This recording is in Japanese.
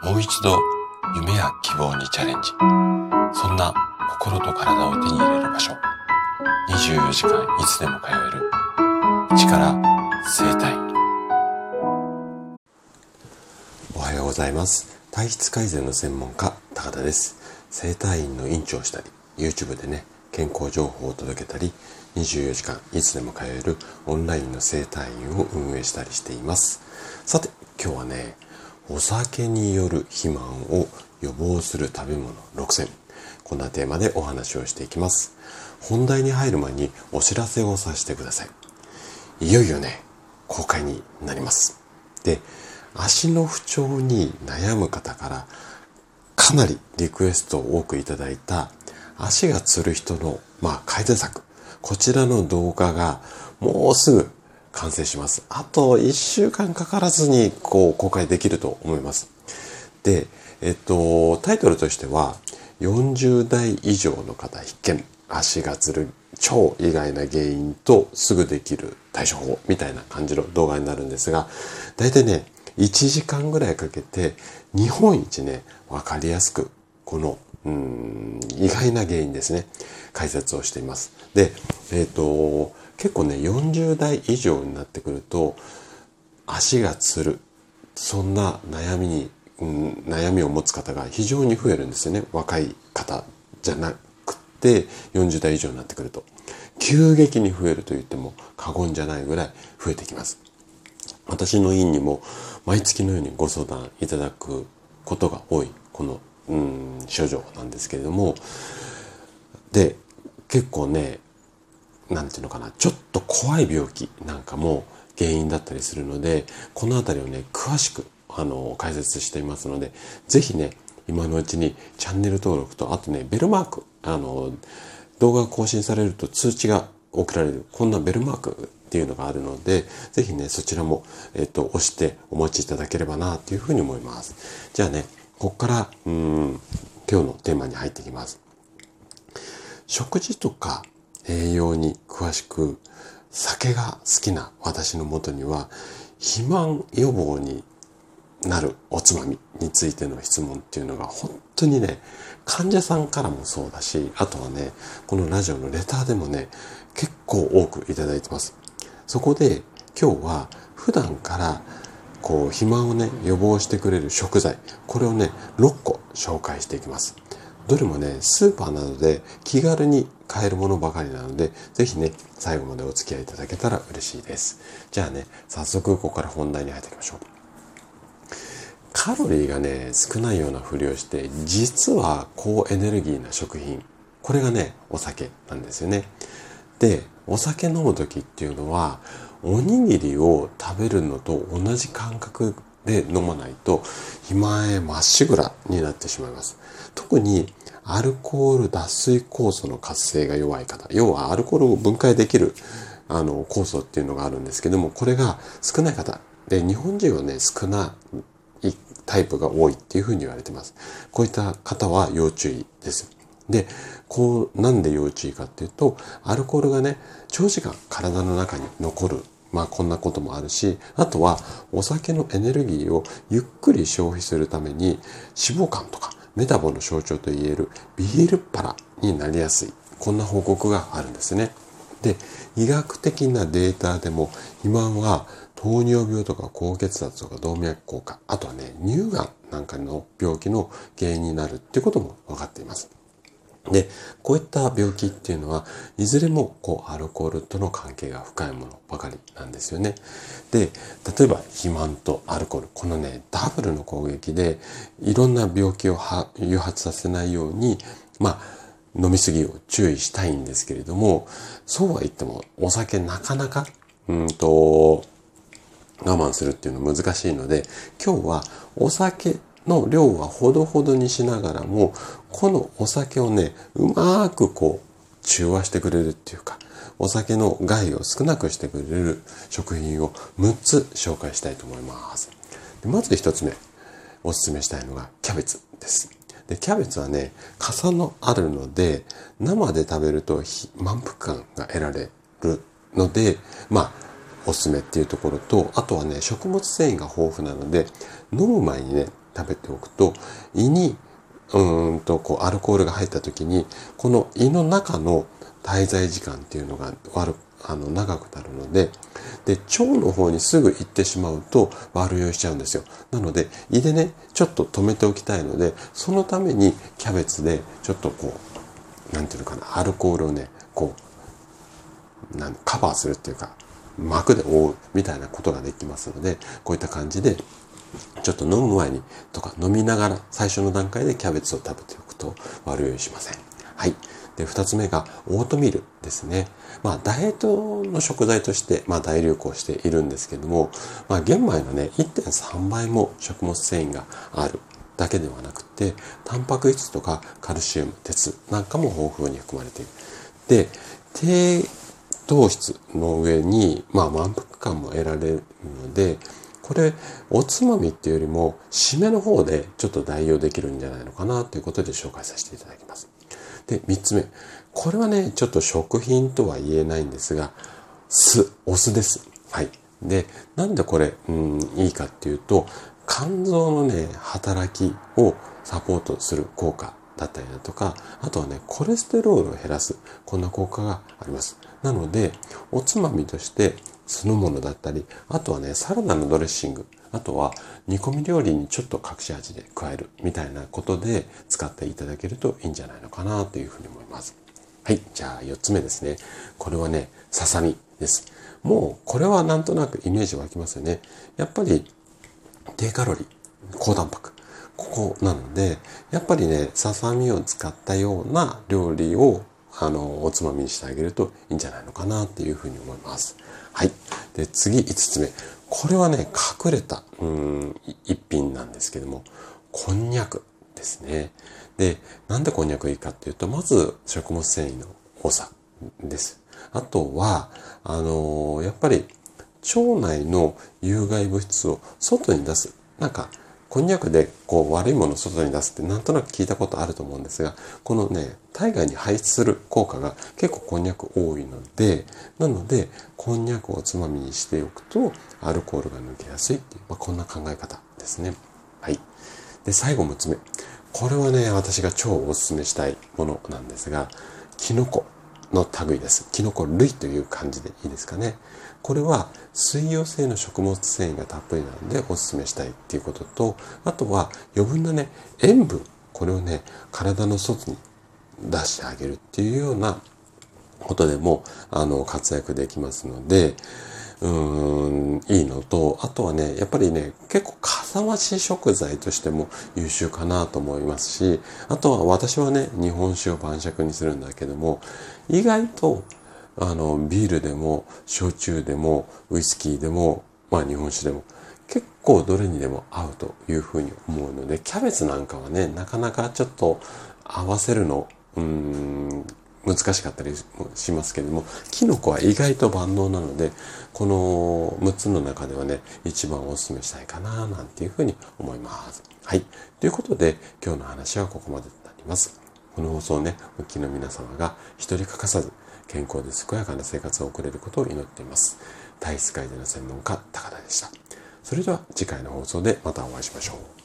もう一度夢や希望にチャレンジ。そんな心と体を手に入れる場所。24時間いつでも通える。力生体。おはようございます。体質改善の専門家、高田です。生体院の院長をしたり、YouTube でね、健康情報を届けたり、24時間いつでも通えるオンラインの生体院を運営したりしています。さて、今日はね、お酒による肥満を予防する食べ物6選。こんなテーマでお話をしていきます。本題に入る前にお知らせをさせてください。いよいよね、公開になります。で、足の不調に悩む方からかなりリクエストを多くいただいた足がつる人の、まあ、改善策。こちらの動画がもうすぐ完成します。あと1週間かからずにこう公開できると思います。で、えっと、タイトルとしては40代以上の方必見。足がつる超意外な原因とすぐできる対処法みたいな感じの動画になるんですが、大体ね、1時間ぐらいかけて日本一ね、わかりやすくこのうん意外な原因ですね、解説をしています。で、えっ、と、結構ね、40代以上になってくると、足がつる、そんな悩みに、うん、悩みを持つ方が非常に増えるんですよね。若い方じゃなくて、40代以上になってくると。急激に増えると言っても過言じゃないぐらい増えてきます。私の院にも毎月のようにご相談いただくことが多い、この、うん、症状なんですけれども、で、結構ね、なんていうのかな、ちょっと怖い病気なんかも原因だったりするので、このあたりをね、詳しく、あの、解説していますので、ぜひね、今のうちにチャンネル登録と、あとね、ベルマーク、あの、動画が更新されると通知が送られる、こんなベルマークっていうのがあるので、ぜひね、そちらも、えっと、押してお待ちいただければな、というふうに思います。じゃあね、ここから、うん、今日のテーマに入っていきます。食事とか栄養に詳しく、酒が好きな私のもとには、肥満予防になるおつまみについての質問っていうのが本当にね、患者さんからもそうだし、あとはね、このラジオのレターでもね、結構多くいただいてます。そこで今日は普段からこう肥満をね、予防してくれる食材、これをね、6個紹介していきます。どれもね、スーパーなどで気軽に買えるものばかりなので、ぜひね、最後までお付き合いいただけたら嬉しいです。じゃあね、早速ここから本題に入っていきましょう。カロリーがね、少ないようなふりをして、実は高エネルギーな食品。これがね、お酒なんですよね。で、お酒飲む時っていうのは、おにぎりを食べるのと同じ感覚で飲まないと、肥満へまっしぐらになってしまいます。特に、アルコール脱水酵素の活性が弱い方。要は、アルコールを分解できる、あの、酵素っていうのがあるんですけども、これが少ない方。で、日本人はね、少ないタイプが多いっていうふうに言われてます。こういった方は要注意です。で、こう、なんで要注意かっていうと、アルコールがね、長時間体の中に残る。まあこんなこともあるし、あとはお酒のエネルギーをゆっくり消費するために脂肪肝とかメタボの象徴といえるビールっ腹になりやすい。こんな報告があるんですね。で、医学的なデータでも肥満は糖尿病とか高血圧とか動脈硬化、あとはね、乳がんなんかの病気の原因になるっていうことも分かっています。で、こういった病気っていうのは、いずれもこうアルコールとの関係が深いものばかりなんですよね。で、例えば肥満とアルコール、このね、ダブルの攻撃で、いろんな病気を誘発させないように、まあ、飲みすぎを注意したいんですけれども、そうは言っても、お酒なかなか、うんと、我慢するっていうのは難しいので、今日はお酒の量はほどほどにしながらも、このお酒をね、うまくこう、中和してくれるっていうか、お酒の害を少なくしてくれる食品を6つ紹介したいと思います。でまず1つ目、おすすめしたいのがキャベツです。で、キャベツはね、傘のあるので、生で食べると満腹感が得られるので、まあ、おすすめっていうところと、あとはね、食物繊維が豊富なので、飲む前にね、食べておくと、胃に、うんと、こう、アルコールが入った時に、この胃の中の滞在時間っていうのが悪あの長くなるのでで腸の方にすぐ行ってしまうと悪酔いしちゃうんですよ。なので胃でねちょっと止めておきたいのでそのためにキャベツでちょっとこうなんていうのかなアルコールをねこうなんカバーするっていうか膜で覆うみたいなことができますのでこういった感じでちょっと飲む前にとか飲みながら最初の段階でキャベツを食べておくと悪酔いしません。はい。で、二つ目がオートミールですね。まあ、ダイエットの食材として、まあ、大流行しているんですけども、まあ、玄米のね、1.3倍も食物繊維があるだけではなくて、タンパク質とかカルシウム、鉄なんかも豊富に含まれている。で、低糖質の上に、まあ、満腹感も得られるので、これ、おつまみっていうよりも、締めの方でちょっと代用できるんじゃないのかなということで紹介させていただきます。で、三つ目。これはね、ちょっと食品とは言えないんですが、酢、お酢です。はい。で、なんでこれ、うん、いいかっていうと、肝臓のね、働きをサポートする効果だったりだとか、あとはね、コレステロールを減らす、こんな効果があります。なので、おつまみとして酢の物だったり、あとはね、サラダのドレッシング、あとは煮込み料理にちょっと隠し味で加えるみたいなことで使っていただけるといいんじゃないのかなというふうに思います。はい。じゃあ4つ目ですね。これはね、ささみです。もうこれはなんとなくイメージ湧きますよね。やっぱり低カロリー、高タンパク。ここなので、やっぱりね、ささみを使ったような料理をあの、おつまみにしてあげるといいんじゃないのかなっていうふうに思います。はい。で、次、5つ目。これはね、隠れた、うん、一品なんですけども、こんにゃくですね。で、なんでこんにゃくいいかっていうと、まず食物繊維の多さです。あとは、あのー、やっぱり腸内の有害物質を外に出す。なんか、こんにゃくでこう悪いものを外に出すってなんとなく聞いたことあると思うんですが、このね、体外に排出する効果が結構こんにゃく多いので、なので、こんにゃくをつまみにしておくと、アルコールが抜けやすいっていう、まあ、こんな考え方ですね。はい。で、最後6つ目。これはね、私が超お勧めしたいものなんですが、キノコの類です。キノコ類という感じでいいですかね。これは水溶性の食物繊維がたっぷりなのでおすすめしたいっていうことと、あとは余分なね、塩分、これをね、体の外に出してあげるっていうようなことでも、あの、活躍できますので、うーん、いいのと、あとはね、やっぱりね、結構かさ増し食材としても優秀かなと思いますし、あとは私はね、日本酒を晩酌にするんだけども、意外とあの、ビールでも、焼酎でも、ウイスキーでも、まあ日本酒でも、結構どれにでも合うというふうに思うので、キャベツなんかはね、なかなかちょっと合わせるの、うん、難しかったりしますけれども、キノコは意外と万能なので、この6つの中ではね、一番お勧めしたいかな、なんていうふうに思います。はい。ということで、今日の話はここまでとなります。この放送ね、お聞きの皆様が一人欠かさず、健康で健やかな生活を送れることを祈っています。体質改善の専門家、高田でした。それでは次回の放送でまたお会いしましょう。